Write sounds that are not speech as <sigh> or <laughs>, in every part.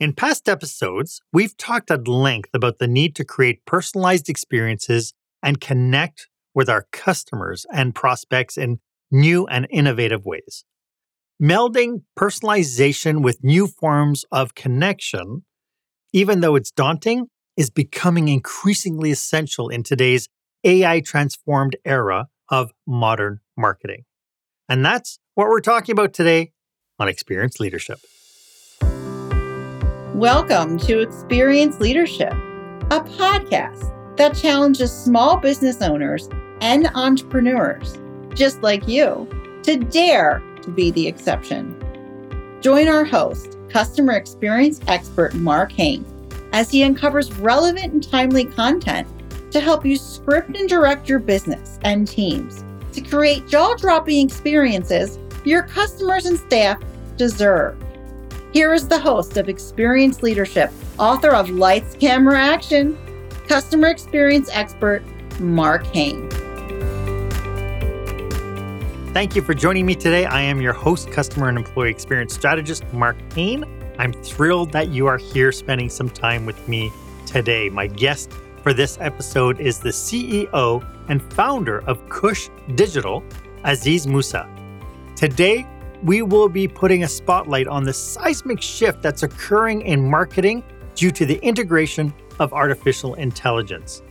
In past episodes, we've talked at length about the need to create personalized experiences and connect with our customers and prospects in new and innovative ways. Melding personalization with new forms of connection, even though it's daunting, is becoming increasingly essential in today's AI transformed era of modern marketing. And that's what we're talking about today on Experience Leadership. Welcome to Experience Leadership, a podcast that challenges small business owners and entrepreneurs, just like you, to dare to be the exception. Join our host, customer experience expert Mark Hain, as he uncovers relevant and timely content to help you script and direct your business and teams to create jaw dropping experiences your customers and staff deserve. Here is the host of Experience Leadership, author of Lights, Camera, Action, customer experience expert, Mark Hain. Thank you for joining me today. I am your host, customer and employee experience strategist, Mark Hain. I'm thrilled that you are here spending some time with me today. My guest for this episode is the CEO and founder of Cush Digital, Aziz Musa. Today, we will be putting a spotlight on the seismic shift that's occurring in marketing due to the integration of artificial intelligence.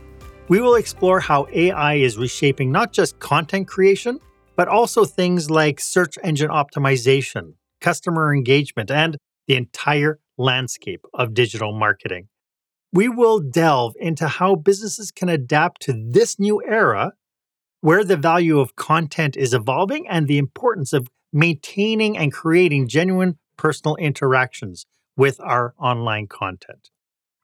We will explore how AI is reshaping not just content creation, but also things like search engine optimization, customer engagement, and the entire landscape of digital marketing. We will delve into how businesses can adapt to this new era, where the value of content is evolving, and the importance of maintaining and creating genuine personal interactions with our online content.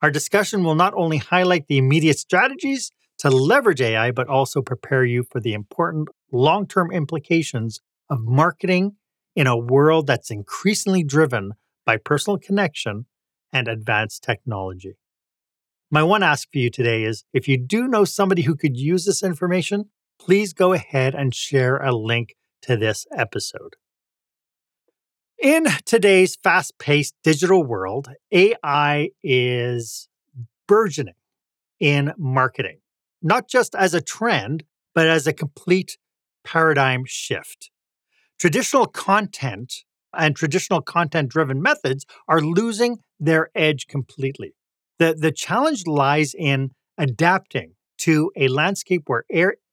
Our discussion will not only highlight the immediate strategies to leverage AI, but also prepare you for the important long term implications of marketing in a world that's increasingly driven by personal connection and advanced technology. My one ask for you today is if you do know somebody who could use this information, please go ahead and share a link to this episode. In today's fast paced digital world, AI is burgeoning in marketing, not just as a trend, but as a complete paradigm shift. Traditional content and traditional content driven methods are losing their edge completely. The, the challenge lies in adapting to a landscape where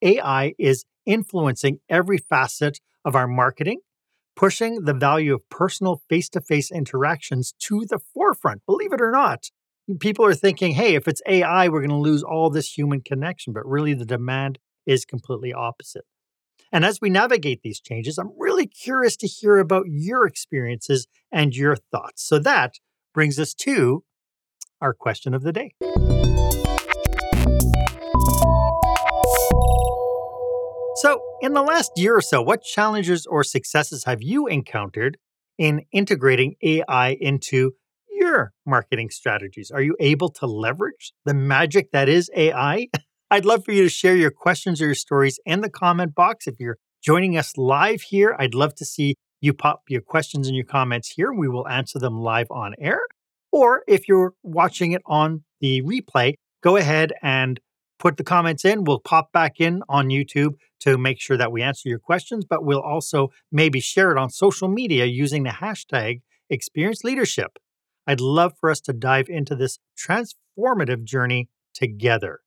AI is influencing every facet of our marketing, pushing the value of personal face to face interactions to the forefront. Believe it or not, people are thinking, hey, if it's AI, we're going to lose all this human connection. But really, the demand is completely opposite. And as we navigate these changes, I'm really curious to hear about your experiences and your thoughts. So that brings us to our question of the day. So, in the last year or so, what challenges or successes have you encountered in integrating AI into your marketing strategies? Are you able to leverage the magic that is AI? <laughs> I'd love for you to share your questions or your stories in the comment box. If you're joining us live here, I'd love to see you pop your questions and your comments here. We will answer them live on air. Or if you're watching it on the replay, go ahead and put the comments in. We'll pop back in on YouTube to make sure that we answer your questions, but we'll also maybe share it on social media using the hashtag experience leadership. I'd love for us to dive into this transformative journey together.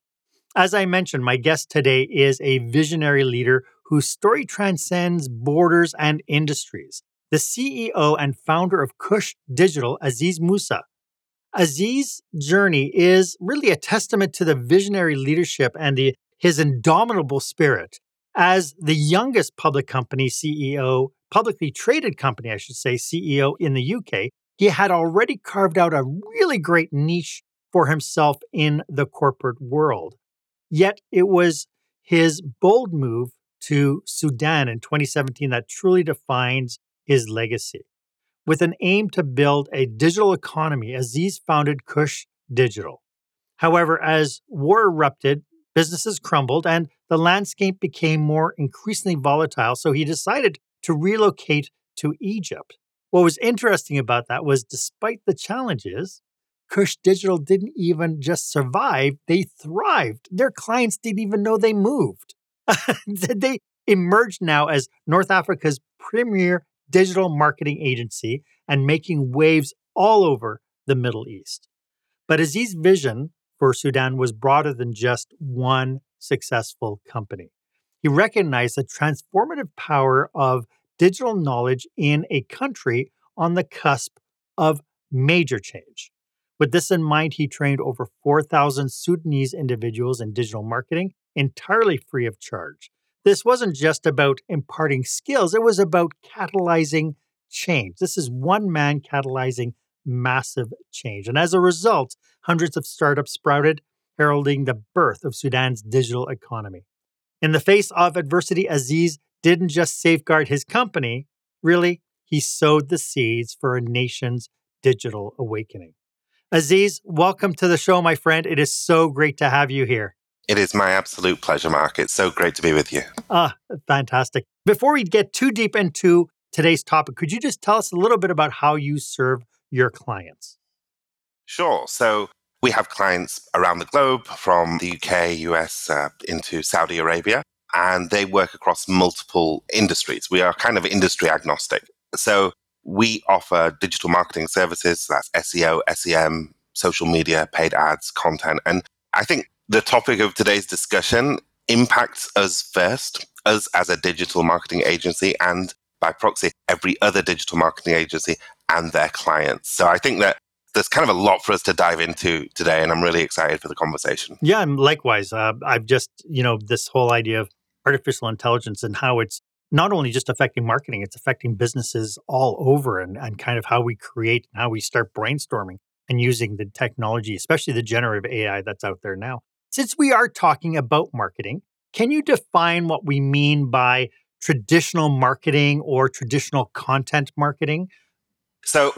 As I mentioned, my guest today is a visionary leader whose story transcends borders and industries. The CEO and founder of Cush Digital, Aziz Musa, Aziz's journey is really a testament to the visionary leadership and the, his indomitable spirit. As the youngest public company CEO, publicly traded company, I should say, CEO in the UK, he had already carved out a really great niche for himself in the corporate world. Yet it was his bold move to Sudan in 2017 that truly defines his legacy with an aim to build a digital economy, Aziz founded Cush Digital. However, as war erupted, businesses crumbled and the landscape became more increasingly volatile, so he decided to relocate to Egypt. What was interesting about that was despite the challenges, Cush Digital didn't even just survive, they thrived. Their clients didn't even know they moved. <laughs> they emerged now as North Africa's premier digital marketing agency and making waves all over the Middle East. But Aziz's vision for Sudan was broader than just one successful company. He recognized the transformative power of digital knowledge in a country on the cusp of major change. With this in mind, he trained over 4,000 Sudanese individuals in digital marketing entirely free of charge. This wasn't just about imparting skills, it was about catalyzing change. This is one man catalyzing massive change. And as a result, hundreds of startups sprouted, heralding the birth of Sudan's digital economy. In the face of adversity, Aziz didn't just safeguard his company, really, he sowed the seeds for a nation's digital awakening. Aziz, welcome to the show, my friend. It is so great to have you here. It is my absolute pleasure, Mark. It's so great to be with you. Ah, fantastic. Before we get too deep into today's topic, could you just tell us a little bit about how you serve your clients? Sure. So we have clients around the globe from the UK, US, uh, into Saudi Arabia, and they work across multiple industries. We are kind of industry agnostic. So we offer digital marketing services that's SEO, SEM, social media, paid ads, content. And I think the topic of today's discussion impacts us first, us as a digital marketing agency, and by proxy, every other digital marketing agency and their clients. So I think that there's kind of a lot for us to dive into today, and I'm really excited for the conversation. Yeah, likewise, uh, I've just, you know, this whole idea of artificial intelligence and how it's not only just affecting marketing, it's affecting businesses all over and, and kind of how we create and how we start brainstorming and using the technology, especially the generative AI that's out there now. Since we are talking about marketing, can you define what we mean by traditional marketing or traditional content marketing? So,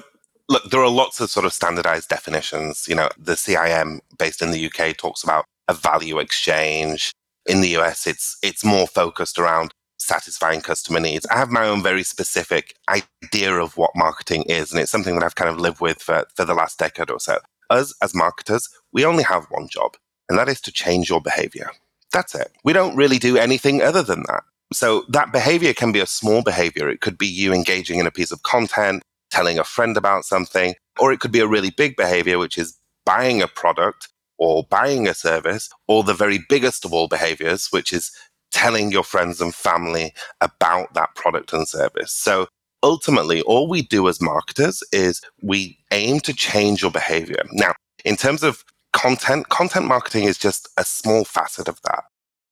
look, there are lots of sort of standardized definitions. You know, the CIM based in the UK talks about a value exchange. In the US, it's it's more focused around satisfying customer needs. I have my own very specific idea of what marketing is, and it's something that I've kind of lived with for, for the last decade or so. Us as marketers, we only have one job, and that is to change your behavior. That's it. We don't really do anything other than that. So that behavior can be a small behavior. It could be you engaging in a piece of content, telling a friend about something, or it could be a really big behavior, which is buying a product or buying a service, or the very biggest of all behaviors, which is telling your friends and family about that product and service. So ultimately, all we do as marketers is we aim to change your behavior. Now, in terms of content, content marketing is just a small facet of that.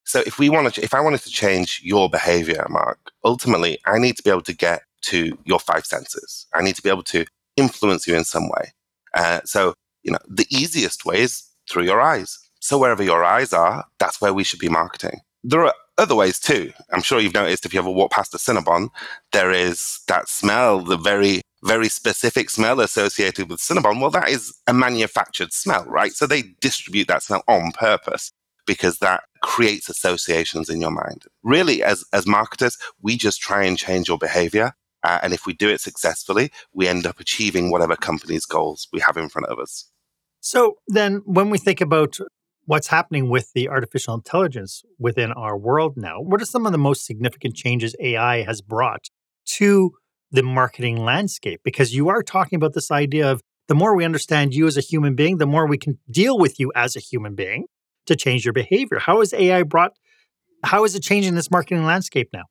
So if we wanted, to, if I wanted to change your behavior, Mark, ultimately I need to be able to get to your five senses. I need to be able to influence you in some way. Uh, so you know, the easiest way is through your eyes. So wherever your eyes are, that's where we should be marketing. There are other ways too. I'm sure you've noticed if you ever walk past a Cinnabon, there is that smell, the very very specific smell associated with Cinnabon, well, that is a manufactured smell, right? So they distribute that smell on purpose because that creates associations in your mind. Really, as, as marketers, we just try and change your behavior. Uh, and if we do it successfully, we end up achieving whatever company's goals we have in front of us. So then, when we think about what's happening with the artificial intelligence within our world now, what are some of the most significant changes AI has brought to the marketing landscape because you are talking about this idea of the more we understand you as a human being, the more we can deal with you as a human being to change your behavior. How is AI brought, how is it changing this marketing landscape now?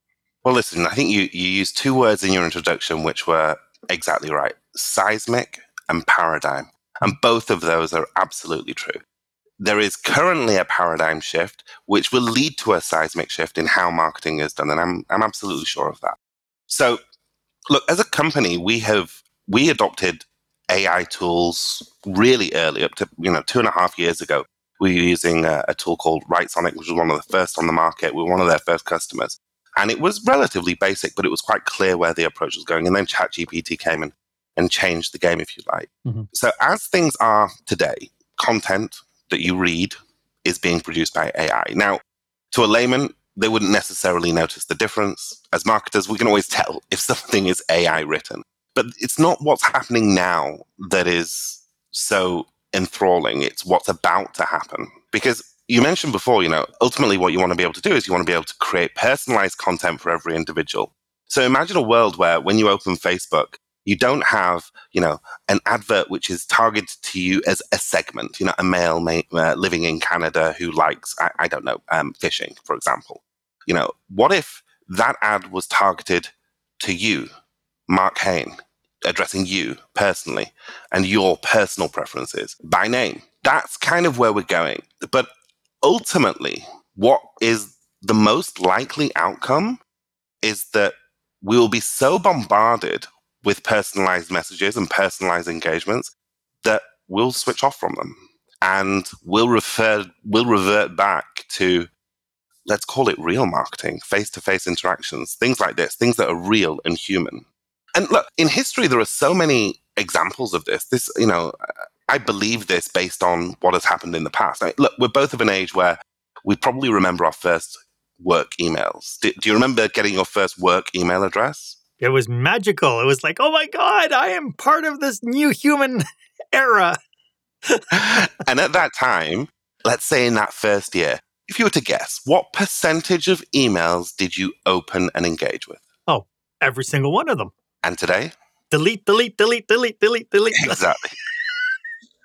Well, listen, I think you, you used two words in your introduction which were exactly right seismic and paradigm. And both of those are absolutely true. There is currently a paradigm shift which will lead to a seismic shift in how marketing is done. And I'm, I'm absolutely sure of that. So look, as a company, we have we adopted AI tools really early, up to you know two and a half years ago. We were using a, a tool called Writesonic, which was one of the first on the market. We were one of their first customers, and it was relatively basic, but it was quite clear where the approach was going. And then ChatGPT came and and changed the game, if you like. Mm-hmm. So as things are today, content that you read is being produced by AI. Now, to a layman, they wouldn't necessarily notice the difference. As marketers, we can always <laughs> tell if something is AI written. But it's not what's happening now that is so enthralling. It's what's about to happen. Because you mentioned before, you know, ultimately what you want to be able to do is you want to be able to create personalized content for every individual. So imagine a world where when you open Facebook, you don't have, you know, an advert which is targeted to you as a segment, you know, a male uh, living in Canada who likes, I, I don't know, um, fishing, for example. You know, what if that ad was targeted to you, Mark Hain, addressing you personally and your personal preferences by name? That's kind of where we're going. But ultimately, what is the most likely outcome is that we will be so bombarded with personalized messages and personalized engagements that we'll switch off from them and we'll refer we'll revert back to let's call it real marketing face-to-face interactions things like this things that are real and human and look in history there are so many examples of this this you know I believe this based on what has happened in the past. I mean, look, we're both of an age where we probably remember our first work emails. Do, do you remember getting your first work email address? It was magical. It was like, oh my God, I am part of this new human <laughs> era. <laughs> and at that time, let's say in that first year, if you were to guess, what percentage of emails did you open and engage with? Oh, every single one of them. And today? Delete, delete, delete, delete, delete, delete. <laughs> <laughs> Exactly.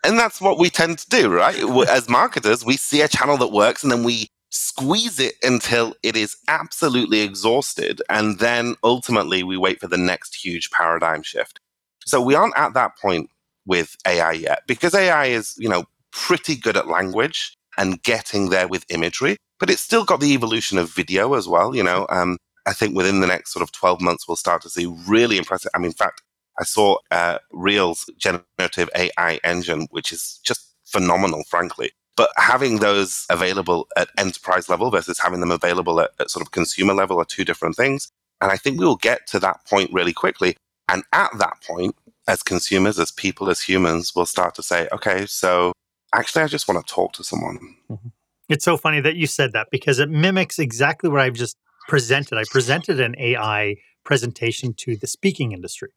And that's what we tend to do, right? As marketers, we see a channel that works and then we squeeze it until it is absolutely exhausted. And then ultimately we wait for the next huge paradigm shift. So we aren't at that point with AI yet because AI is, you know, pretty good at language and getting there with imagery, but it's still got the evolution of video as well. You know, um, I think within the next sort of 12 months, we'll start to see really impressive. I mean, in fact, I saw uh, Real's generative AI engine, which is just phenomenal, frankly. But having those available at enterprise level versus having them available at, at sort of consumer level are two different things. And I think we will get to that point really quickly. And at that point, as consumers, as people, as humans, we'll start to say, okay, so actually, I just want to talk to someone. Mm-hmm. It's so funny that you said that because it mimics exactly what I've just presented. I presented an AI presentation to the speaking industry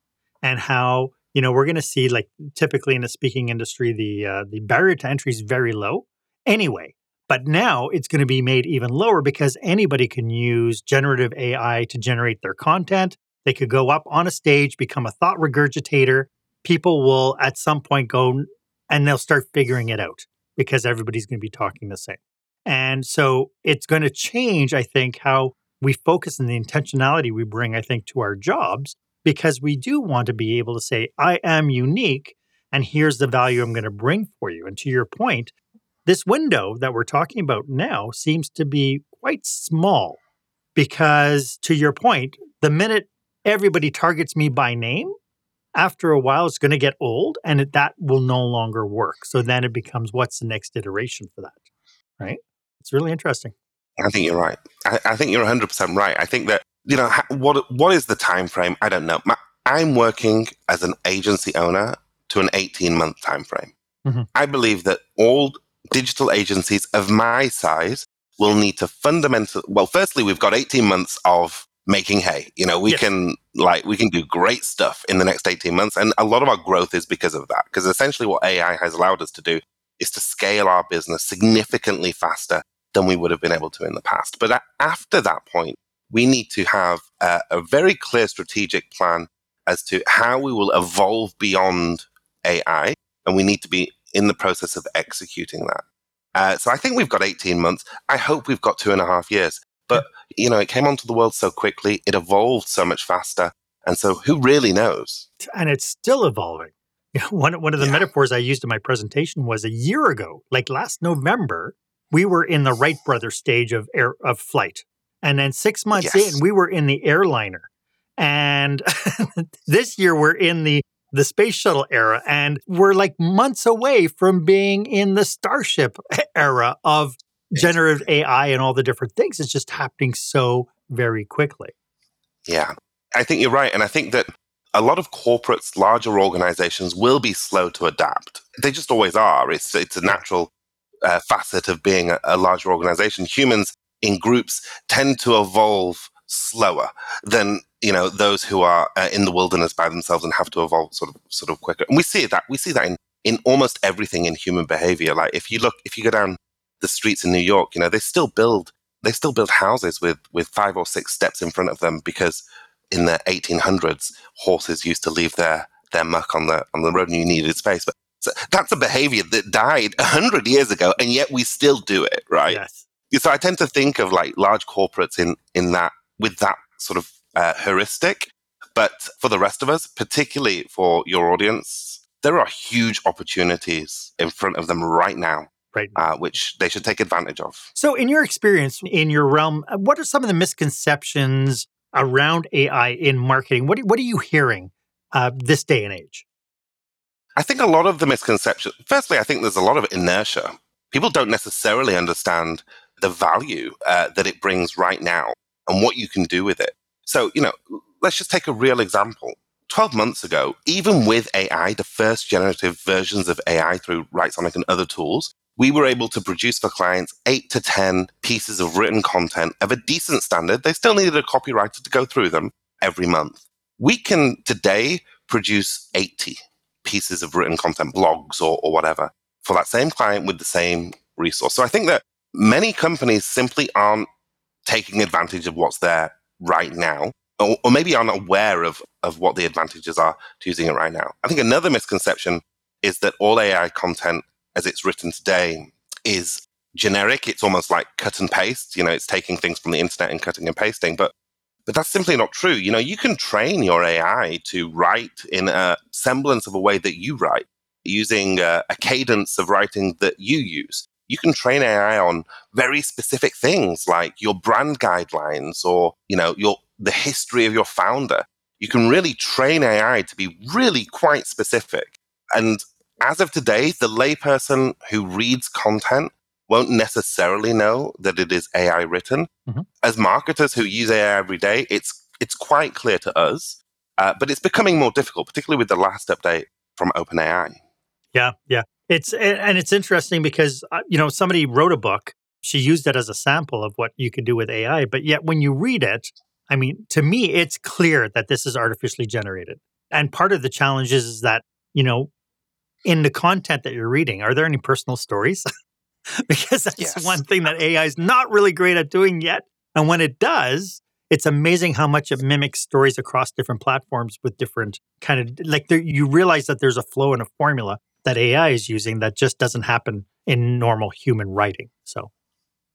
and how you know we're going to see like typically in the speaking industry the uh, the barrier to entry is very low anyway but now it's going to be made even lower because anybody can use generative ai to generate their content they could go up on a stage become a thought regurgitator people will at some point go and they'll start figuring it out because everybody's going to be talking the same and so it's going to change i think how we focus and the intentionality we bring i think to our jobs because we do want to be able to say, I am unique and here's the value I'm going to bring for you. And to your point, this window that we're talking about now seems to be quite small because, to your point, the minute everybody targets me by name, after a while it's going to get old and it, that will no longer work. So then it becomes what's the next iteration for that, right? It's really interesting. I think you're right. I, I think you're 100% right. I think that you know what what is the time frame i don't know i'm working as an agency owner to an 18 month time frame mm-hmm. i believe that all digital agencies of my size will need to fundamentally well firstly we've got 18 months of making hay you know we yes. can like we can do great stuff in the next 18 months and a lot of our growth is because of that because essentially what ai has allowed us to do is to scale our business significantly faster than we would have been able to in the past but after that point we need to have a, a very clear strategic plan as to how we will evolve beyond AI, and we need to be in the process of executing that. Uh, so I think we've got 18 months. I hope we've got two and a half years. But, you know, it came onto the world so quickly, it evolved so much faster. And so who really knows? And it's still evolving. <laughs> one, one of the yeah. metaphors I used in my presentation was a year ago, like last November, we were in the Wright brother stage of air of flight. And then six months yes. in, we were in the airliner. And <laughs> this year we're in the the space shuttle era and we're like months away from being in the starship <laughs> era of generative AI and all the different things. It's just happening so very quickly. Yeah. I think you're right and I think that a lot of corporates, larger organizations will be slow to adapt. They just always are. It's it's a natural uh, facet of being a, a larger organization. Humans in groups tend to evolve slower than you know those who are uh, in the wilderness by themselves and have to evolve sort of sort of quicker. And we see that we see that in in almost everything in human behavior. Like if you look, if you go down the streets in New York, you know they still build they still build houses with with five or six steps in front of them because in the 1800s horses used to leave their their muck on the on the road and you needed space. But so that's a behavior that died hundred years ago, and yet we still do it, right? Yes. So I tend to think of like large corporates in in that with that sort of uh, heuristic. But for the rest of us, particularly for your audience, there are huge opportunities in front of them right now, Right. uh, which they should take advantage of. So, in your experience, in your realm, uh, what are some of the misconceptions around AI in marketing? What, what are you hearing uh, this day and age? I think a lot of the misconceptions, firstly, I think there's a lot of inertia. People don't necessarily understand the value uh, that it brings right now and what you can do with it. So, you know, let's just take a real example. 12 months ago, even with AI, the first generative versions of AI through Writesonic and other tools, we were able to produce for clients eight to 10 pieces of written content of a decent standard. They still needed a copywriter to go through them every month. We can today produce 80 pieces of written content, blogs or, or whatever, for that same client with the same resource. So I think that many companies simply aren't taking advantage of what's there right now, or, or maybe aren't aware of, of what the advantages are to using it right now. I think another misconception is that all AI content as it's written today is generic. It's almost like cut and paste. You know, it's taking things from the internet and cutting and pasting. But but that's simply not true. You know, you can train your AI to write in a semblance of a way that you write, using a, a cadence of writing that you use. You can train AI on very specific things like your brand guidelines or, you know, your the history of your founder. You can really train AI to be really quite specific. And as of today, the layperson who reads content won't necessarily know that it is AI written. Mhm. As marketers who use AI every day, it's it's quite clear to us, uh, but it's becoming more difficult, particularly with the last update from OpenAI. Yeah, yeah. It's and it's interesting because uh, you know somebody wrote a book. She used it as a sample of what you could do with AI, but yet when you read it, I mean, to me, it's clear that this is artificially generated. And part of the challenge is, is that you know, in the content that you're reading, are there any personal stories? <laughs> because that's Yes. one thing that AI is not really great at doing yet. And when it does, it's amazing how much it mimics stories across different platforms with different kind of like there, you realize that there's a flow and a formula that AI is using that just doesn't happen in normal human writing. So,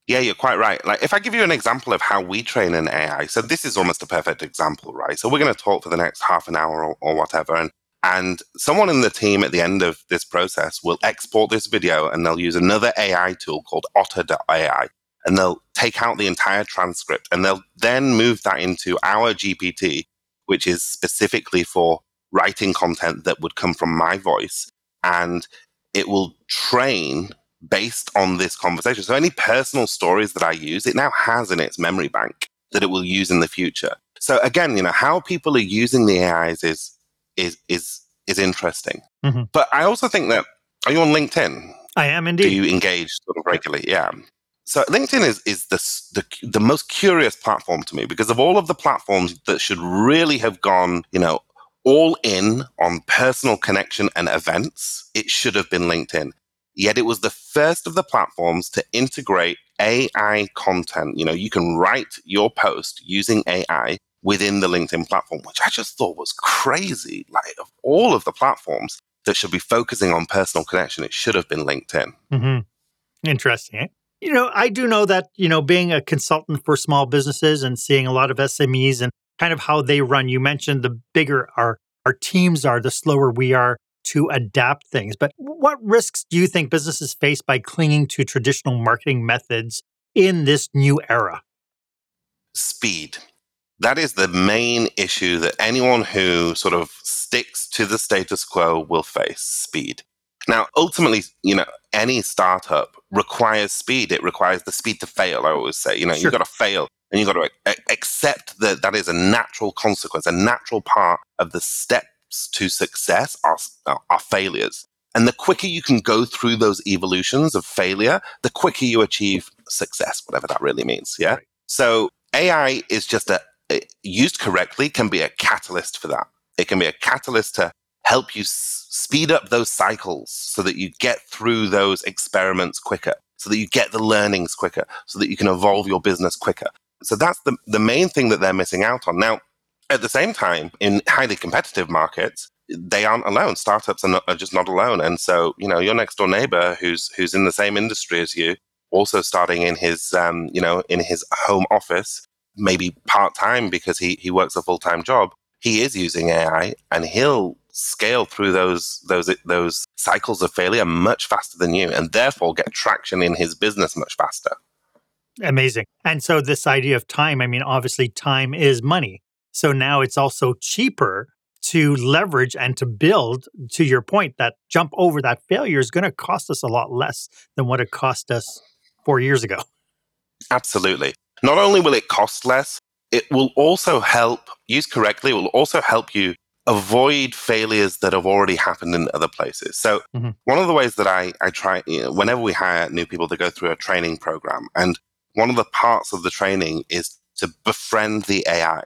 Yeah, you're quite right. Like, if I give you an example of how we train an AI, so this is almost a perfect example, right? So we're going to talk for the next half an hour or, or whatever, and and someone in the team at the end of this process will export this video and they'll use another AI tool called Otter.ai, and they'll take out the entire transcript and they'll then move that into our GPT, which is specifically for writing content that would come from my voice, and it will train based on this conversation. So any personal stories that I use, it now has in its memory bank that it will use in the future. So again, you know, how people are using the AIs is is is is interesting. Mhm. But I also think that are you on LinkedIn? I am indeed. Do you engage sort of regularly? Yeah. So LinkedIn is is the, the the most curious platform to me because of all of the platforms that should really have gone, you know, all in on personal connection and events. It should have been LinkedIn. Yet it was the first of the platforms to integrate AI content. You know, you can write your post using AI within the LinkedIn platform, which I just thought was crazy. Like of all of the platforms that should be focusing on personal connection, it should have been LinkedIn. hmm Interesting. eh? You know, I do know that, you know, being a consultant for small businesses and seeing a lot of SMEs and kind of how they run, you mentioned the bigger our, our teams are, the slower we are to adapt things. But what risks do you think businesses face by clinging to traditional marketing methods in this new era? speed. That is the main issue that anyone who sort of sticks to the status quo will face speed. Now, ultimately, you know, any startup requires speed. It requires the speed to fail. I always say, you know, Sure. you've got to fail and you've got to accept that that is a natural consequence, a natural part of the steps to success are, uh, are failures. And the quicker you can go through those evolutions of failure, the quicker you achieve success, whatever that really means. Yeah. Right. So AI is just a, used correctly, can be a catalyst for that. It can be a catalyst to help you s- speed up those cycles so that you get through those experiments quicker, so that you get the learnings quicker, so that you can evolve your business quicker. So that's the, the main thing that they're missing out on. Now, at the same time, in highly competitive markets, they aren't alone. Startups are, not, are just not alone. And so, you know, your next door neighbor who's who's in the same industry as you, also starting in his um, you know, in his home office, maybe part time because he he works a full time job. He is using AI, and he'll scale through those those those cycles of failure much faster than you, and therefore get traction in his business much faster. Amazing. And so this idea of time, I mean, obviously time is money. So now it's also cheaper to leverage and to build to your point that jump over that failure is going to cost us a lot less than what it cost us four years ago. Absolutely. Not only will it cost less, it will also help, used correctly, it will also help you avoid failures that have already happened in other places. So, mm-hmm. one of the ways that I, I try, you know, whenever we hire new people to go through a training program, and one of the parts of the training is to befriend the AI.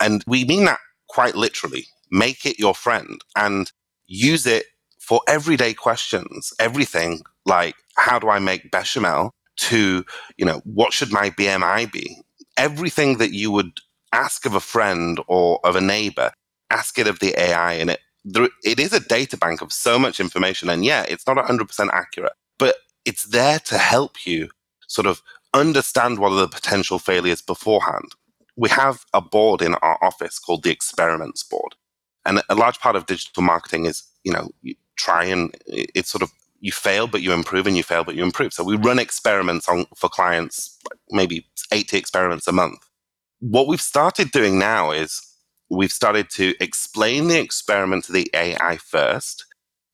And we mean that quite literally. Make it your friend and use it for everyday questions. Everything like, how do I make bechamel to, you know, what should my BMI be? Everything that you would ask of a friend or of a neighbor, ask it of the AI. And it, there, it is a data bank of so much information. And yeah, it's not 100% accurate, but it's there to help you sort of understand what are the potential failures beforehand. We have a board in our office called the experiments board. And a large part of digital marketing is, you know, you try and it's sort of you fail but you improve and you fail but you improve. So we run experiments on for clients, maybe 80 experiments a month. What we've started doing now is we've started to explain the experiment to the AI first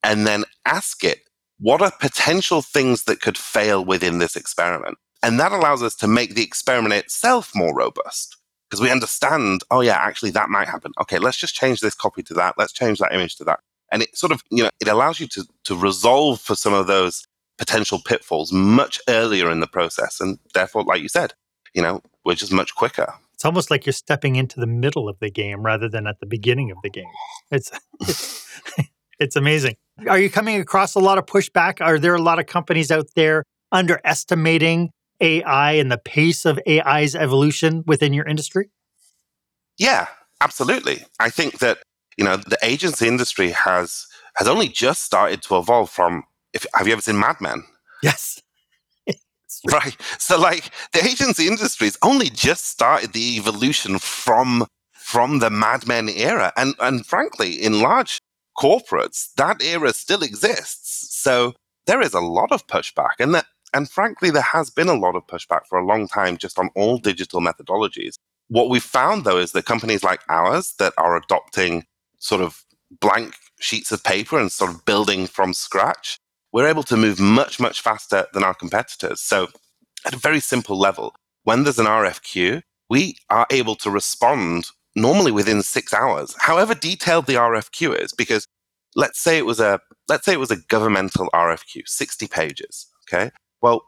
and then ask it what are potential things that could fail within this experiment? And that allows us to make the experiment itself more robust because we understand, oh, yeah, actually, that might happen. Okay, let's just change this copy to that. Let's change that image to that. And it sort of, you know, it allows you to, to resolve for some of those potential pitfalls much earlier in the process. And therefore, like you said, you know, we're just much quicker. It's almost like you're stepping into the middle of the game rather than at the beginning of the game. It's, it's, <laughs> it's amazing. Are you coming across a lot of pushback? Are there a lot of companies out there underestimating AI and the pace of AI's evolution within your industry? Yeah, absolutely. I think that you know the agency industry has has only just started to evolve from. If have you ever seen Mad Men? Yes. <laughs> right. So like the agency industry's only just started the evolution from from the Mad Men era, and and frankly, in large corporates, that era still exists. So there is a lot of pushback, and that and frankly, there has been a lot of pushback for a long time just on all digital methodologies. What we've found, though, is that companies like ours that are adopting sort of blank sheets of paper and sort of building from scratch, we're able to move much, much faster than our competitors. So, at a very simple level, when there's an RFQ, we are able to respond normally within six hours, however detailed the RFQ is, because let's say it was a let's say it was a governmental RFQ, 60 pages. Okay. Well,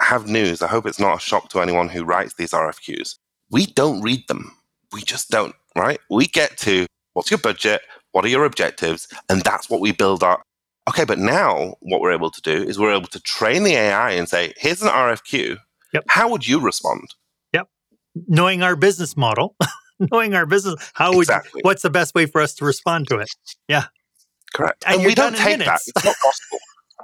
have news. I hope it's not a shock to anyone who writes these RFQs. We don't read them. We just don't, right? We get to what's your budget? What are your objectives? And that's what we build our. Okay, but now what we're able to do is we're able to train the AI and say, here's an RFQ. Yep. How would you respond? Yep. Knowing our business model, <laughs> knowing our business, how would exactly. what's the best way for us to respond to it? Yeah. Correct. And, and we don't take that. It's not gospel.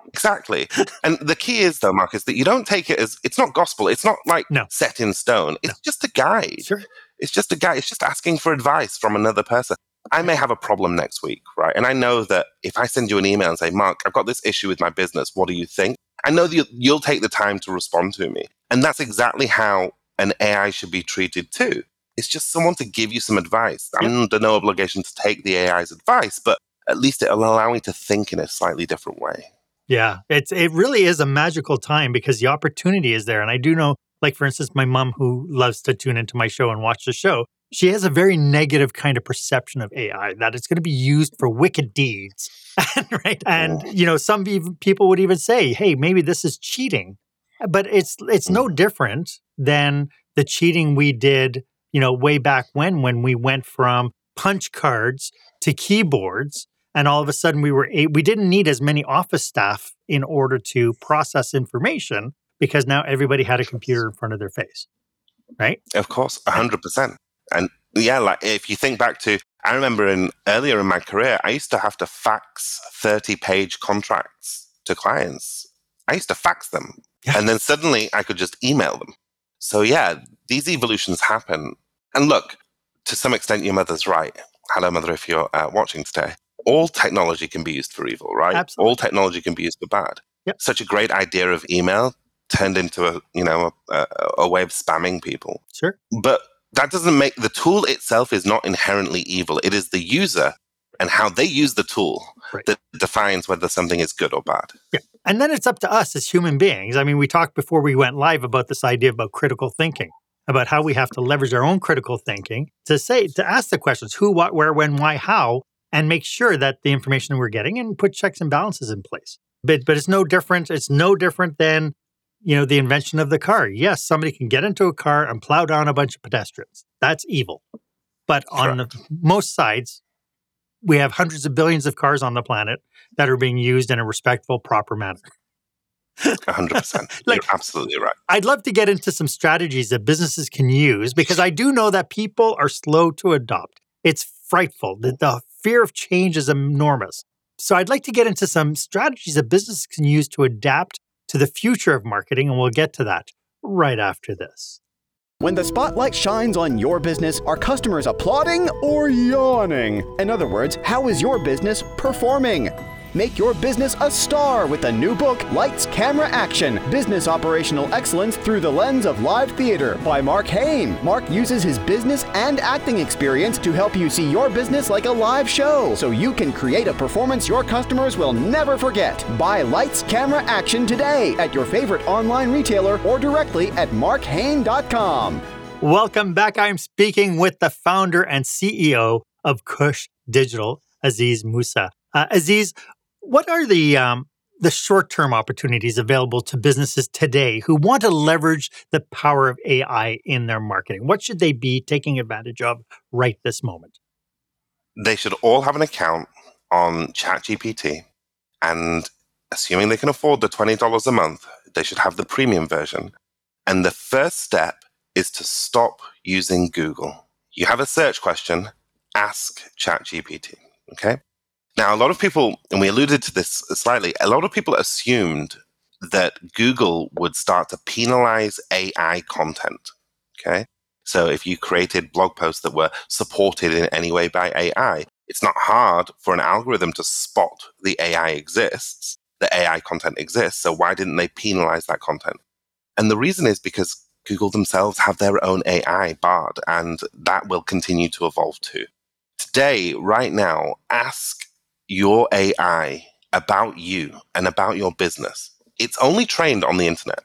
Exactly. <laughs> and the key is though, Marcus, that you don't take it as it's not gospel. It's not like no. set in stone. It's no. just a guide. Sure. It's just a guide. It's just asking for advice from another person. I may have a problem next week, right? And I know that if I send you an email and say, Mark, I've got this issue with my business. What do you think? I know that you'll take the time to respond to me. And that's exactly how an AI should be treated too. It's just someone to give you some advice. I'm under no obligation to take the AI's advice, but at least it'll allow me to think in a slightly different way. Yeah, it's it really is a magical time because the opportunity is there. And I do know, like for instance, my mom who loves to tune into my show and watch the show, she has a very negative kind of perception of AI that it's going to be used for wicked deeds, <laughs> right? And you know, some people would even say, "Hey, maybe this is cheating," but it's it's no mm. different than the cheating we did, you know, way back when, when we went from punch cards to keyboards. And all of a sudden we were, we didn't need as many office staff in order to process information because now everybody had a computer in front of their face. Right. Of course, 100%. And yeah, like if you think back to, I remember in earlier in my career, I used to have to fax 30 page contracts to clients. I used to fax them. Yeah. And then suddenly I could just email them. So yeah, these evolutions happen. And look, to some extent, your mother's right. Hello, mother, if you're uh, watching today. All technology can be used for evil, right? Absolutely. All technology can be used for bad. Yep. Such a great idea of email turned into a you know a, a, way of spamming people. Sure. But that doesn't make the tool itself is not inherently evil. It is the user and how they use the tool right. that defines whether something is good or bad. Yeah. And then it's up to us as human beings. I mean, we talked before we went live about this idea about critical thinking, about how we have to leverage our own critical thinking to say, to ask the questions who, what, where, when, why, how, and make sure that the information we're getting and put checks and balances in place. But, but it's no different. It's no different than you know, the invention of the car. Yes, somebody can get into a car and plow down a bunch of pedestrians. That's evil. But on the, most sides, we have hundreds of billions of cars on the planet that are being used in a respectful, proper manner. 100%. <laughs> like, You're absolutely right. I'd love to get into some strategies that businesses can use because I do know that people are slow to adopt. It's frightful. The, the fear of change is enormous. So I'd like to get into some strategies that businesses can use to adapt to the future of marketing, and we'll get to that right after this. When the spotlight shines on your business, are customers applauding or yawning? In other words, how is your business performing? Make your business a star with the new book, Lights, Camera, Action Business Operational Excellence Through the Lens of Live Theater by Mark Hain. Mark uses his business and acting experience to help you see your business like a live show so you can create a performance your customers will never forget. Buy Lights, Camera, Action today at your favorite online retailer or directly at markhain.com. Welcome back. I'm speaking with the founder and CEO of Cush Digital, Aziz Musa. Uh, Aziz, what are the um, the short term opportunities available to businesses today who want to leverage the power of AI in their marketing? What should they be taking advantage of right this moment? They should all have an account on ChatGPT, and assuming they can afford the twenty dollars a month, they should have the premium version. And the first step is to stop using Google. You have a search question, ask ChatGPT. Okay. Now, a lot of people, and we alluded to this slightly, a lot of people assumed that Google would start to penalize AI content. Okay. So if you created blog posts that were supported in any way by AI, it's not hard for an algorithm to spot the AI exists, the AI content exists. So why didn't they penalize that content? And the reason is because Google themselves have their own AI, Bard, and that will continue to evolve too. Today, right now, ask your AI about you and about your business, it's only trained on the internet.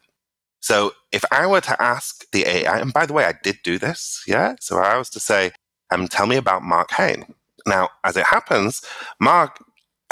So if I were to ask the AI, and by the way, I did do this, yeah. So I was to say, um, tell me about Mark Hain. Now, as it happens, Mark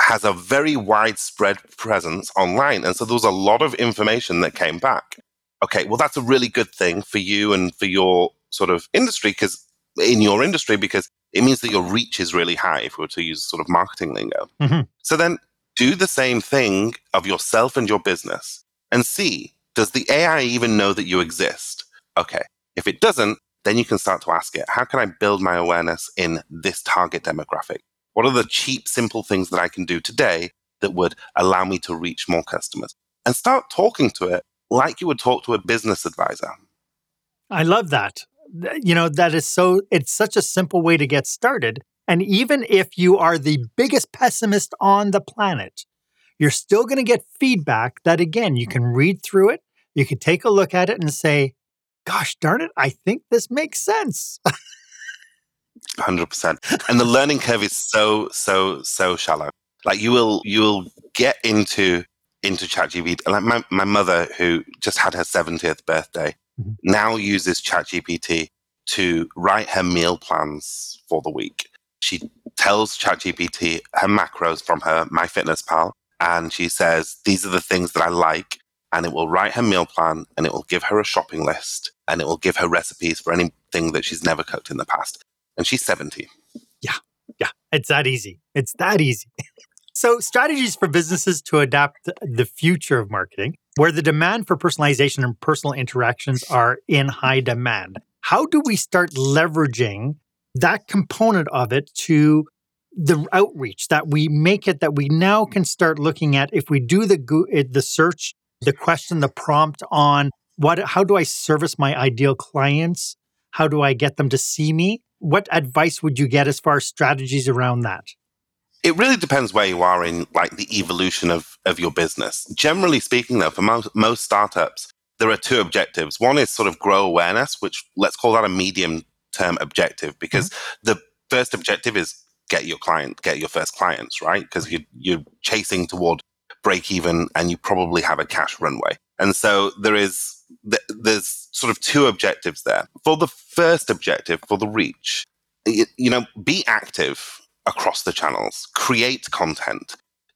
has a very widespread presence online. And so there was a lot of information that came back. Okay, well, that's a really good thing for you and for your sort of industry because in your industry, because it means that your reach is really high if we were to use sort of marketing lingo. Mm-hmm. So then do the same thing of yourself and your business and see does the AI even know that you exist? Okay. If it doesn't, then you can start to ask it, how can I build my awareness in this target demographic? What are the cheap, simple things that I can do today that would allow me to reach more customers? And start talking to it like you would talk to a business advisor. I love that you know, that is so, it's such a simple way to get started. And even if you are the biggest pessimist on the planet, you're still going to get feedback that, again, you can read through it, you can take a look at it and say, gosh darn it, I think this makes sense. 100%. And the learning curve is so, so, so shallow. Like you will, you will get into, into ChatGPT. Like my, my mother, who just had her 70th birthday, mm-hmm. now uses ChatGPT to write her meal plans for the week. She tells ChatGPT her macros from her MyFitnessPal, and she says, These are the things that I like. and it will write her meal plan and it will give her a shopping list and it will give her recipes for anything that she's never cooked in the past. And she's 70. Yeah. Yeah. It's that easy. It's that easy. <laughs> so, strategies for businesses to adapt the future of marketing, where the demand for personalization and personal interactions are in high demand. How do we start leveraging that component of it to the outreach that we make it that we now can start looking at if we do the eh, the search the question the prompt on what how do i service my ideal clients? How do i get them to see me? What advice would you get as far as strategies around that it really depends where you are in like the evolution of of your business generally speaking though for most, most startups there are two objectives one is sort of grow awareness which let's call that a medium term objective because mm-hmm. the first objective is get your client, get your first clients, right? Because you, you're chasing toward break even and you probably have a cash runway. And so there is, there's sort of two objectives there. For the first objective, for the reach, you, you know, be active across the channels, create content,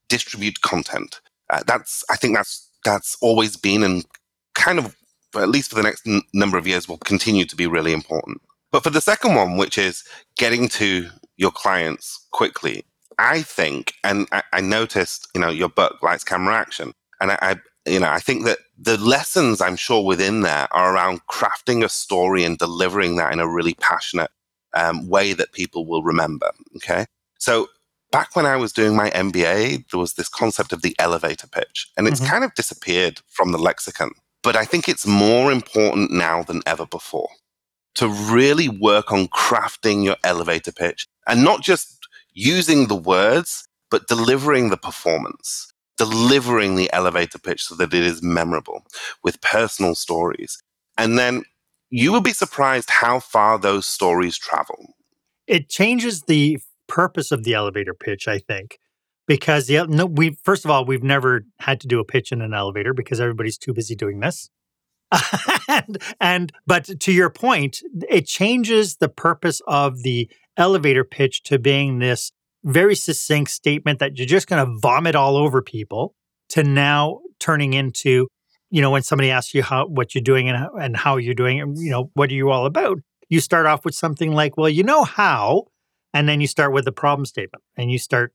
distribute content. Uh, that's, I think that's, that's always been and kind of, at least for the next n- number of years, will continue to be really important. But for the second one, which is getting to your clients quickly, I think, and I, I noticed, you know, your book, Lights, Camera, Action, and I, I, you know, I think that the lessons I'm sure within there are around crafting a story and delivering that in a really passionate um, way that people will remember. Okay, so back when I was doing my MBA, there was this concept of the elevator pitch, and it's mm-hmm. kind of disappeared from the lexicon. But I think it's more important now than ever before to really work on crafting your elevator pitch and not just using the words, but delivering the performance, delivering the elevator pitch so that it is memorable with personal stories. And then you will be surprised how far those stories travel. It changes the purpose of the elevator pitch, I think. Because the no, we first of all we've never had to do a pitch in an elevator because everybody's too busy doing this. <laughs> and, and but to your point, it changes the purpose of the elevator pitch to being this very succinct statement that you're just going to vomit all over people to now turning into you know when somebody asks you how what you're doing and how, and how you're doing it you know what are you all about you start off with something like well you know how and then you start with the problem statement and you start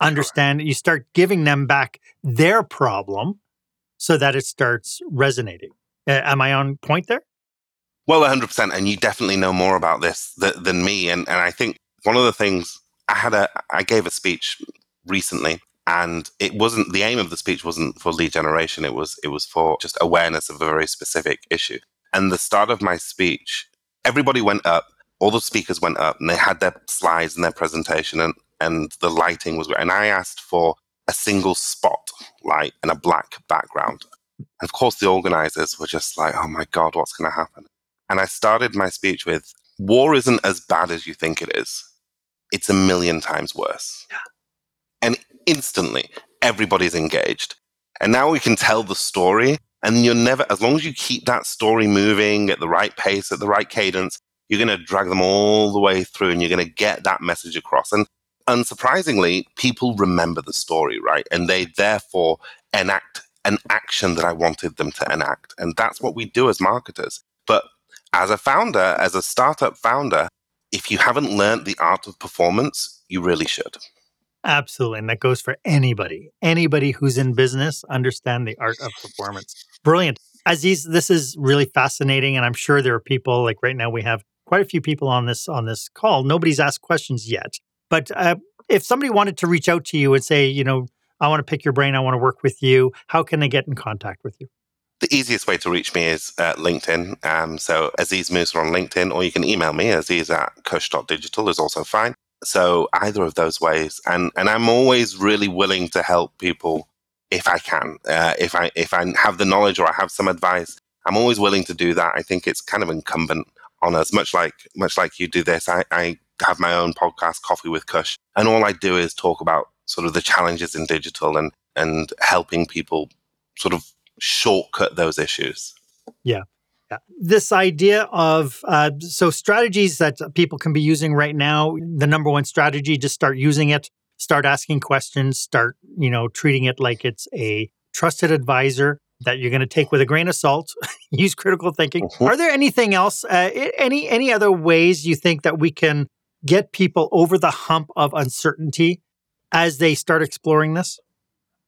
understand you start giving them back their problem so that it starts resonating uh, am I on point there? Well, 100%. And you definitely know more about this th- than me. And, and I think one of the things I had a, I gave a speech recently and it wasn't, the aim of the speech wasn't for lead generation. It was, it was for just awareness of a very specific issue. And the start of my speech, everybody went up, all the speakers went up and they had their slides and their presentation and, and the lighting was, and I asked for a single spot light and a black background. And of course, the organizers were just like, oh my God, what's going to happen? And I started my speech with war isn't as bad as you think it is. It's a million times worse. Yeah. And instantly, everybody's engaged. And now we can tell the story. And you're never, as long as you keep that story moving at the right pace, at the right cadence, you're going to drag them all the way through and you're going to get that message across. And unsurprisingly, people remember the story, right? And they therefore enact an action that I wanted them to enact. And that's what we do as marketers. But as a founder, as a startup founder, if you haven't learned the art of performance, you really should. Absolutely. And that goes for anybody. Anybody who's in business, understand the art of performance. Brilliant. Aziz, this is really fascinating. And I'm sure there are people like right now we have quite a few people on this on this call. Nobody's asked questions yet. But uh, if somebody wanted to reach out to you and say, you know, I want to pick your brain. I want to work with you. How can they get in contact with you? The easiest way to reach me is uh, LinkedIn. Um, so Aziz Musa on LinkedIn, or you can email me, aziz at cush.digital is also fine. So either of those ways. And, and I'm always really willing to help people if I can. Uh, if I if I have the knowledge or I have some advice, I'm always willing to do that. I think it's kind of incumbent on us, much like much like you do this. I, I have my own podcast, Coffee with Cush, and all I do is talk about sort of the challenges in digital and and helping people sort of shortcut those issues. Yeah. Yeah. This idea of uh, so strategies that people can be using right now. The number one strategy: just start using it, start asking questions, start you know treating it like it's a trusted advisor. That you're going to take with a grain of salt. <laughs> use critical thinking. Mhm. Are there anything else? Uh, any any other ways you think that we can get people over the hump of uncertainty as they start exploring this?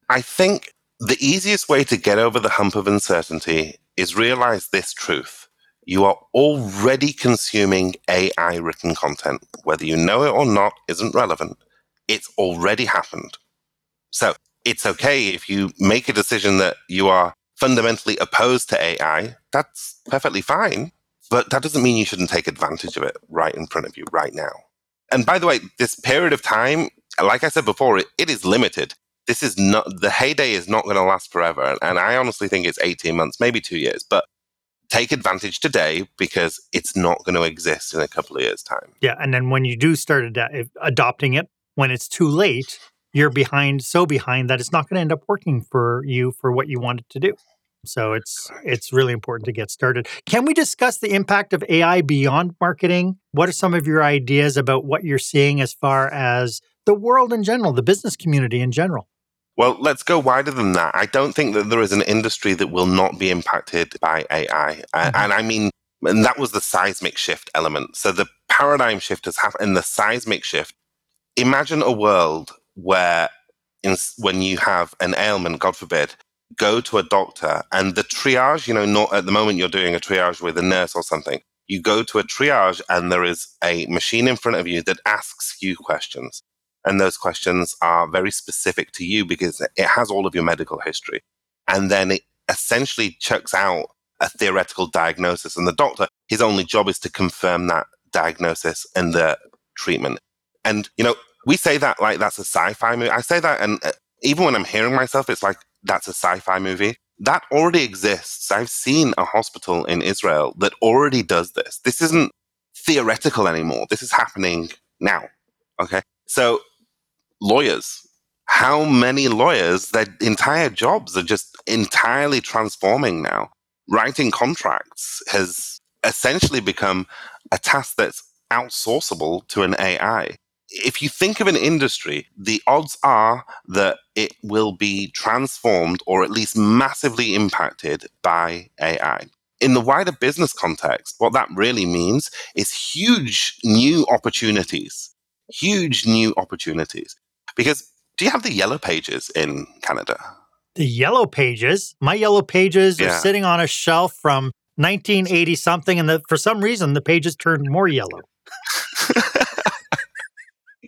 I think the easiest way to get over the hump of uncertainty is realize this truth. You are already consuming AI written content. Whether you know it or not isn't relevant. It's already happened. So it's okay if you make a decision that you are fundamentally opposed to AI. That's perfectly fine. But that doesn't mean you shouldn't take advantage of it right in front of you right now. And by the way, this period of time, like I said before, it, it is limited this is not the heyday is not going to last forever and i honestly think it's 18 months maybe two years but take advantage today because it's not going to exist in a couple of years time Yeah, and then when you do start ad- adopting it, when it's too late, you're behind, so behind that it's not going to end up working for you for what you want it to do. So it's it's really important to get started. Can we discuss the impact of AI beyond marketing? What are some of your ideas about what you're seeing as far as the world in general, the business community in general? well let's go wider than that i don't think that there is an industry that will not be impacted by ai Mhm. and i mean and that was the seismic shift element so the paradigm shift has happened and the seismic shift imagine a world where in, when you have an ailment god forbid go to a doctor and the triage you know not at the moment you're doing a triage with a nurse or something you go to a triage and there is a machine in front of you that asks you questions. And those questions are very specific to you because it has all of your medical history. And then it essentially chucks out a theoretical diagnosis and the doctor his only job is to confirm that diagnosis and the treatment. And you know we say that like that's a sci-fi movie. I say that and uh, even when i'm hearing myself it's like that's a sci-fi movie. That already exists. I've seen a hospital in israel that already does this. This isn't theoretical anymore. This is happening now okay? So lawyers. How many lawyers their entire jobs are just entirely transforming now. Writing contracts has essentially become a task that's outsourceable to an ai if you think of an industry the odds are that it will be transformed or at least massively impacted by ai in the wider business context what that really means is huge new opportunities huge new opportunities because do you have the yellow pages in Canada? The yellow pages, my yellow pages are sitting on a shelf from 1980 something, and the, for some reason the pages turned more yellow.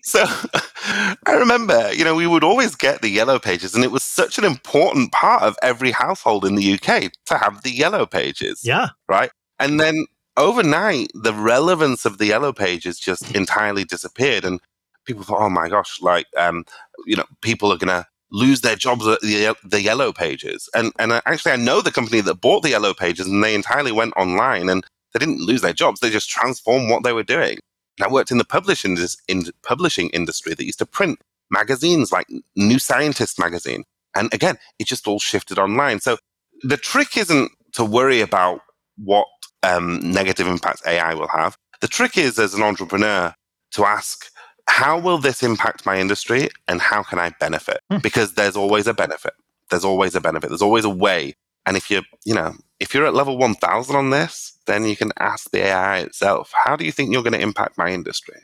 So <laughs> I remember, you know, we would always get the yellow pages, and it was such an important part of every household in the UK to have the yellow pages, Yeah, right? And then overnight, the relevance of the yellow pages just <laughs> entirely disappeared, and people thought, "Oh my gosh!" Like, um, you know, people are gonna lose their jobs at the, the yellow pages. And and actually, I know the company that bought the yellow pages, and they entirely went online, and they didn't lose their jobs; they just transformed what they were doing. And I worked in the publishing in publishing industry that used to print magazines like New Scientist magazine, and again, it just all shifted online. So the trick isn't to worry about what um, negative impacts AI will have. The trick is, as an entrepreneur, to ask, how will this impact my industry and how can I benefit? Hmm. Because there's always a benefit. There's always a benefit. There's always a way. And if you're, you know, if you're at level 1000 on this, then you can ask the AI itself, how do you think you're going to impact my industry?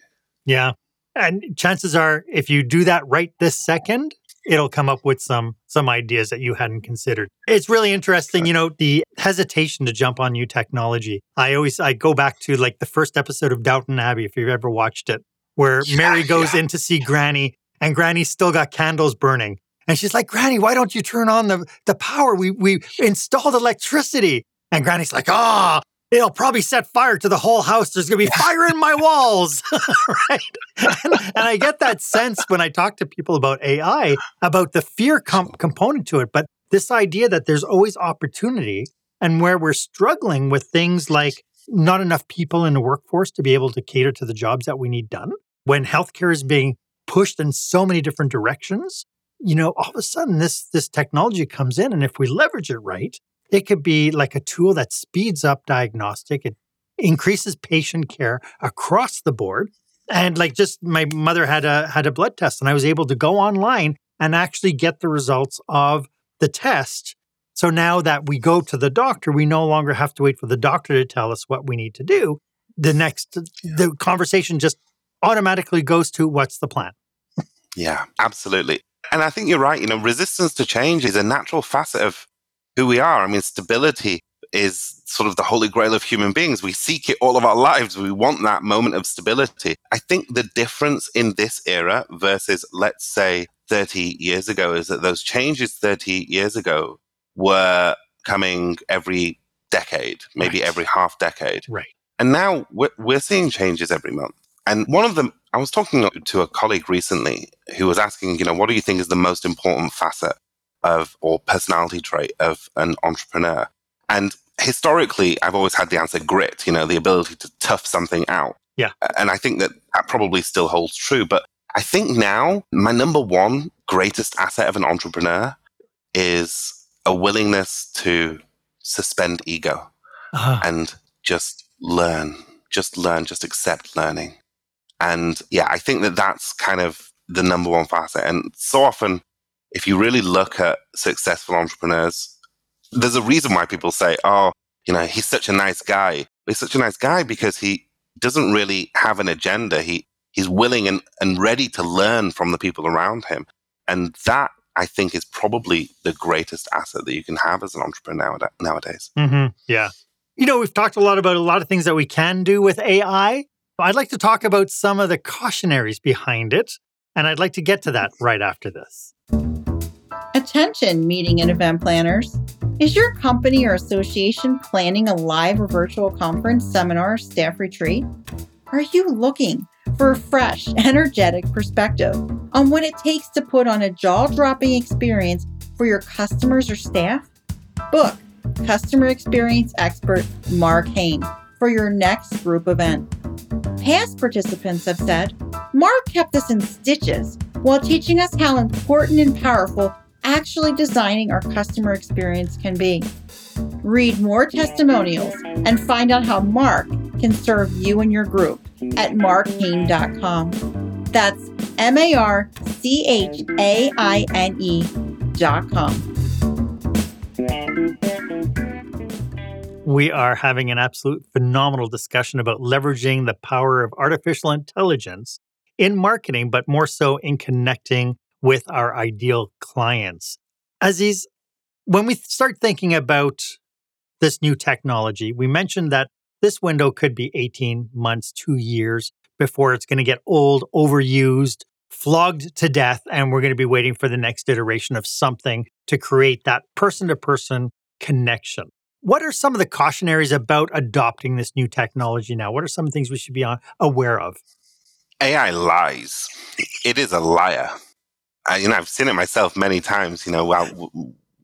yeah. And chances are, if you do that right this second, it'll come up with some some ideas that you hadn't considered. It's really interesting, you know, the hesitation to jump on new technology. I always I go back to like the first episode of Downton Abbey, if you've ever watched it, where Yeah, Mary goes yeah. in to see Granny, and Granny's still got candles burning. And she's like, Granny, why don't you turn on the, the power? We we installed electricity. And Granny's like, ah, it'll probably set fire to the whole house. There's gonna be fire in my walls. <laughs> right. And, and I get that sense when I talk to people about AI, about the fear com- component to it. But this idea that there's always opportunity and where we're struggling with things like not enough people in the workforce to be able to cater to the jobs that we need done. When healthcare is being pushed in so many different directions, you know, all of a sudden this this technology comes in, and if we leverage it right, it could be like a tool that speeds up diagnostic. It increases patient care across the board. And like just my mother had a had a blood test, and I was able to go online and actually get the results of the test So now that we go to the doctor, we no longer have to wait for the doctor to tell us what we need to do. The next, the conversation just automatically goes to what's the plan? Yeah, absolutely. And I think you're right. You know, resistance to change is a natural facet of who we are. I mean, stability is sort of the holy grail of human beings. We seek it all of our lives. We want that moment of stability. I think the difference in this era versus, let's say, 30 years ago is that those changes 30 years ago were coming every decade, maybe Right. every half decade. Right. And now we're, we're seeing changes every month. And one of them, I was talking to a colleague recently who was asking, you know, what do you think is the most important facet of or personality trait of an entrepreneur? And historically, I've always had the answer grit, you know, the ability to tough something out. Yeah. And I think that that probably still holds true. But I think now my number one greatest asset of an entrepreneur is a willingness to suspend ego Uh, and just learn, just learn, just accept learning. And yeah, I think that that's kind of the number one facet. And so often, if you really look at successful entrepreneurs, there's a reason why people say, oh, you know, he's such a nice guy. He's such a nice guy because he doesn't really have an agenda. He he's willing and, and ready to learn from the people around him. And that I think is probably the greatest asset that you can have as an entrepreneur nowada- nowadays. mhm, Yeah. You know, we've talked a lot about a lot of things that we can do with AI. I'd like to talk about some of the cautionaries behind it. And I'd like to get to that right after this. Attention, meeting and event planners. Is your company or association planning a live or virtual conference, seminar, or staff retreat? Are you looking for a fresh, energetic perspective on what it takes to put on a jaw dropping experience for your customers or staff? Book customer experience expert Marc Haine for your next group event. Past participants have said, Marc kept us in stitches while teaching us how important and powerful actually designing our customer experience can be. Read more testimonials and find out how Marc can serve you and your group at marchaine.com. That's M A R C H A I N E We are having an absolute phenomenal discussion about leveraging the power of artificial intelligence in marketing, but more so in connecting with our ideal clients. Aziz, when we start thinking about this new technology, we mentioned that this window could be 18 months, two years before it's going to get old, overused, flogged to death, and we're going to be waiting for the next iteration of something to create that person to person connection. What are some of the cautionaries about adopting this new technology now? What are some things we should be uh, aware of? AI lies. It is a liar. I, you know, I've seen it myself many times. You know, I'll,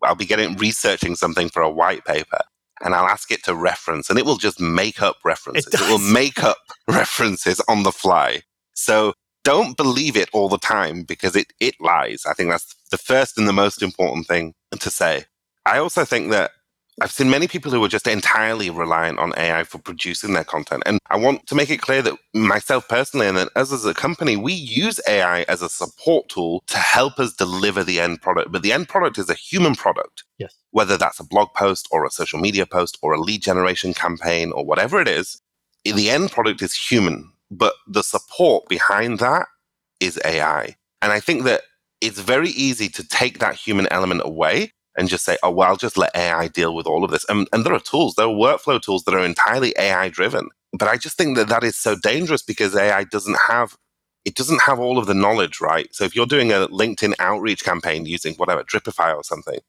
I'll be getting researching something for a white paper, and I'll ask it to reference, and it will just make up references. It, will <laughs> make up references on the fly. So don't believe it all the time because it it lies. I think that's the first and the most important thing to say. I also think that I've seen many people who are just entirely reliant on AI for producing their content. And I want to make it clear that myself personally and then us as a company, we use AI as a support tool to help us deliver the end product. But the end product is a human product. Yes. Whether that's a blog post or a social media post or a lead generation campaign or whatever it is, the end product is human. But the support behind that is AI. And I think that it's very easy to take that human element away and just say, oh, well, I'll just let AI deal with all of this. And, and there are tools, there are workflow tools that are entirely AI driven. But I just think that that is so dangerous because AI doesn't have it doesn't have all of the knowledge, right? So if you're doing a LinkedIn outreach campaign using whatever Dripify or something,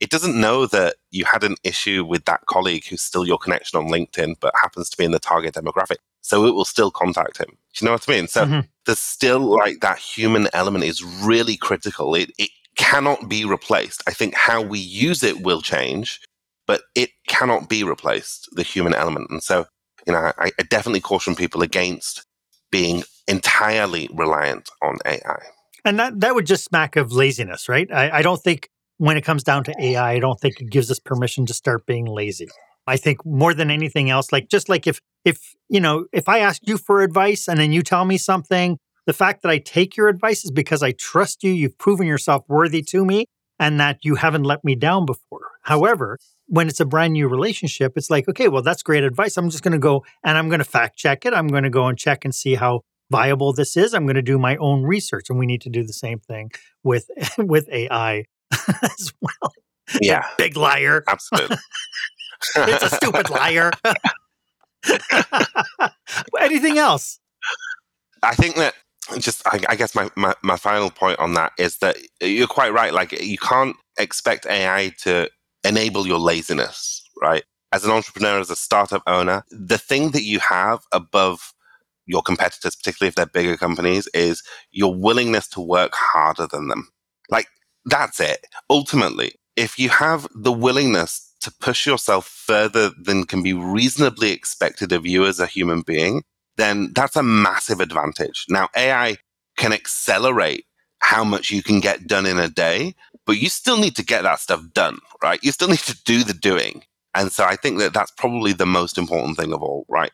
it doesn't know that you had an issue with that colleague who's still your connection on LinkedIn, but happens to be in the target demographic. So it will still contact him. Do you know what I mean? So Mhm. there's still like that human element is really critical. It it cannot be replaced. I think how we use it will change, but it cannot be replaced, the human element. And so, you know, I, I definitely caution people against being entirely reliant on AI. And that, that would just smack of laziness, right? I, I don't think when it comes down to AI, I don't think it gives us permission to start being lazy. I think more than anything else, like just like if if you know, if I ask you for advice and then you tell me something, the fact that I take your advice is because I trust you, you've proven yourself worthy to me, and that you haven't let me down before. However, when it's a brand new relationship, it's like, okay, well, that's great advice. I'm just going to go and I'm going to fact check it. I'm going to go and check and see how viable this is. I'm going to do my own research, and we need to do the same thing with <laughs> with AI <laughs> as well. Yeah, <laughs> big liar. Absolutely, it's a stupid liar. Anything else? I think that just I, I guess my, my, my final point on that is that you're quite right. Like you can't expect AI to enable your laziness, right? As an entrepreneur, as a startup owner, the thing that you have above your competitors, particularly if they're bigger companies, is your willingness to work harder than them. Like that's it. Ultimately, if you have the willingness to push yourself further than can be reasonably expected of you as a human being, then that's a massive advantage. Now, AI can accelerate how much you can get done in a day, but you still need to get that stuff done, right? You still <laughs> need to do the doing. And so I think that that's probably the most important thing of all, right?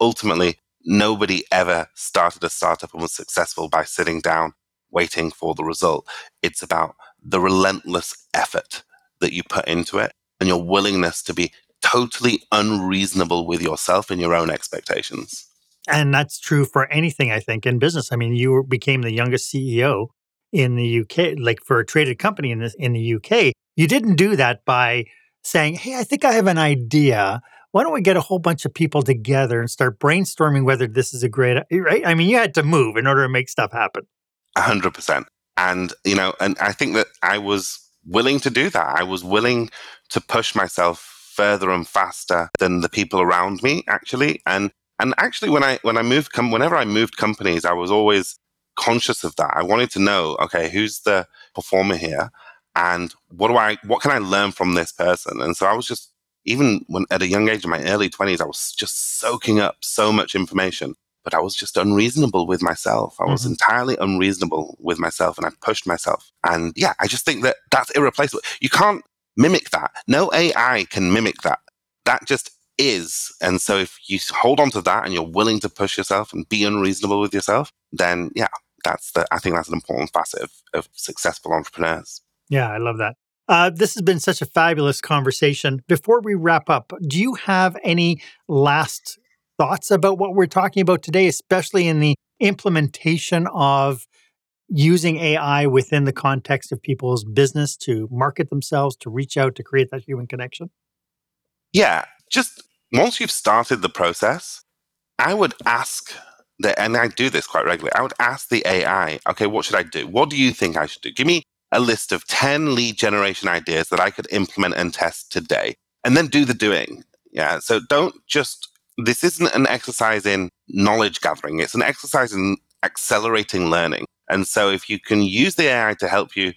Ultimately, nobody ever started a startup and was successful by sitting down waiting for the result. It's about the relentless effort that you put into it and your willingness to be totally unreasonable with yourself and your own expectations. And that's true for anything, I think, in business. I mean, you became the youngest CEO in the UK, like for a traded company in, this, in the UK. You didn't do that by saying, Hey, I think I have an idea. Why don't we get a whole bunch of people together and start brainstorming whether this is a great, right? I mean, you had to move in order to make stuff happen. A hundred percent. And, you know, and I think that I was willing to do that. I was willing to push myself further and faster than the people around me, actually. And and actually, when I when I moved, com- whenever I moved companies, I was always conscious of that. I wanted to know, okay, who's the performer here, and what do I, what can I learn from this person? And so I was just, even when at a young age, in my early twenties, I was just soaking up so much information. But I was just unreasonable with myself. I was mm-hmm. entirely unreasonable with myself, and I pushed myself. And yeah, I just think that that's irreplaceable. You can't mimic that. No AI can mimic that. That just is. And so if you hold on to that and you're willing to push yourself and be unreasonable with yourself, then yeah, that's the, I think that's an important facet of, of successful entrepreneurs. Yeah, I love that. Uh, this has been such a fabulous conversation. Before we wrap up, do you have any last thoughts about what we're talking about today, especially in the implementation of using AI within the context of people's business to market themselves, to reach out, to create that human connection? Yeah, just once you've started the process, I would ask the, and I do this quite regularly, I would ask the AI, okay, what should I do? What do you think I should do? Give me a list of 10 lead generation ideas that I could implement and test today, and then do the doing. Yeah. So don't just, this isn't an exercise in knowledge gathering, it's an exercise in accelerating learning. And so if you can use the AI to help you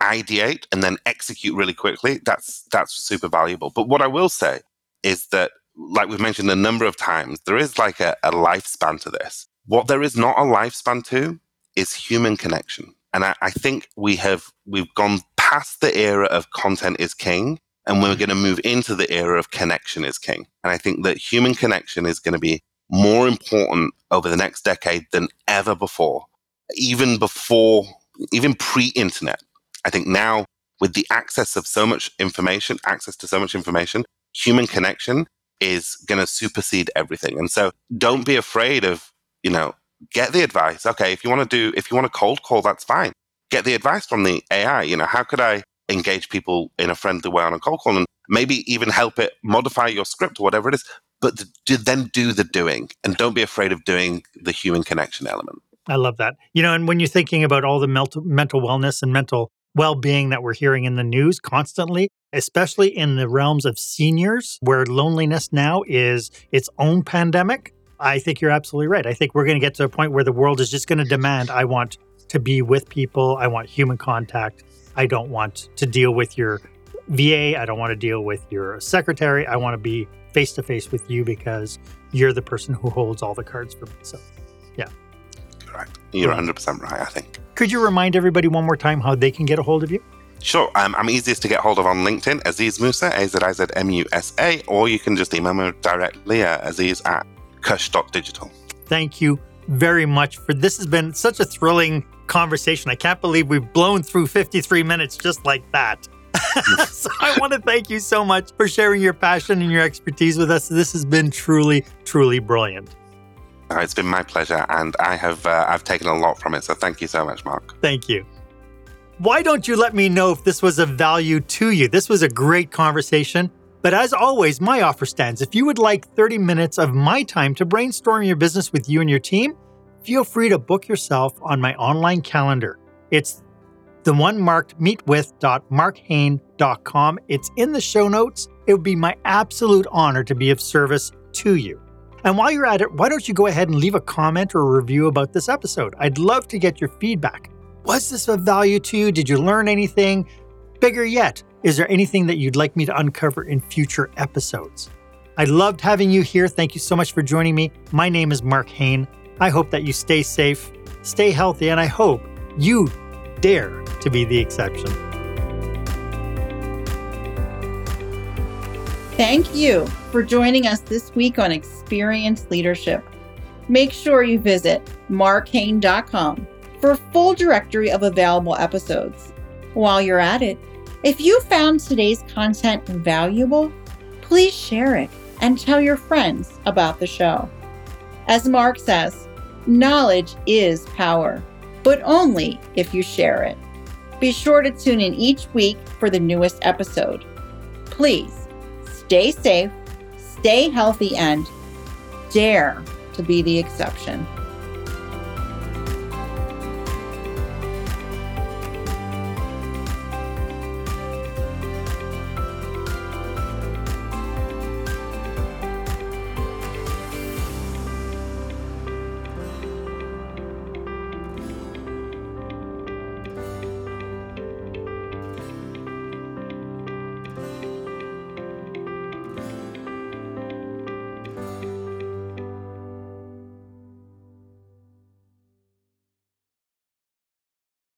ideate and then execute really quickly, that's that's super valuable. But what I will say is that like we've mentioned a number of times, there is like a, a lifespan to this. What there is not a lifespan to is human connection. And I, I think we have we've gone past the era of content is king and we're mm-hmm. going to move into the era of connection is king. And I think that human connection is going to be more important over the next decade than ever before, even before, even pre internet. I think now, with the access of so much information, access to so much information, human connection is going to supersede everything. And so don't be afraid of, you know, get the advice. Okay, if you want to do, if you want to cold call, that's fine. Get the advice from the AI. You know, how could I engage people in a friendly way on a cold call and maybe even help it modify your script or whatever it is? But to, then do the doing and don't be afraid of doing the human connection element. I love that. You know, and when you're thinking about all the mental, mental wellness and mental well being that we're hearing in the news constantly, especially in the realms of seniors, where loneliness now is its own pandemic. I think you're absolutely right. I think we're going to get to a point where the world is just going to demand I want to be with people, I want human contact. I don't want to deal with your VA, I don't want to deal with your secretary. I want to be face to face with you because you're the person who holds all the cards for me. So, yeah. Right. You're 100% right, I think. Could you remind everybody one more time how they can get a hold of you? Sure. Um, I'm easiest to get hold of on LinkedIn, Aziz Musa, A Z I Z M U S A, or you can just email me directly at aziz at cush.digital. Thank you very much for this has been such a thrilling conversation. I can't believe we've blown through 53 minutes just like that. <laughs> so I want to thank you so much for sharing your passion and your expertise with us. This has been truly, truly brilliant. Uh, it's been my pleasure, and I have uh, I've taken a lot from it. So thank you so much, Marc. Thank you. Why don't you let me know if this was of value to you? This was a great conversation. But as always, my offer stands. If you would like 30 minutes of my time to brainstorm your business with you and your team, feel free to book yourself on my online calendar. It's the one marked meetwith.marchaine.com. It's in the show notes. It would be my absolute honor to be of service to you. And while you're at it, why don't you go ahead and leave a comment or a review about this episode? I'd love to get your feedback. Was this of value to you? Did you learn anything? Bigger yet, is there anything that you'd like me to uncover in future episodes? I loved having you here. Thank you so much for joining me. My name is Marc Haine. I hope that you stay safe, stay healthy, and I hope you dare to be the exception. Thank you for joining us this week on Experience Leadership. Make sure you visit marchaine.com for a full directory of available episodes. While you're at it, if you found today's content valuable, please share it and tell your friends about the show. As Marc says, knowledge is power, but only if you share it. Be sure to tune in each week for the newest episode. Please stay safe, stay healthy, and dare to be the exception.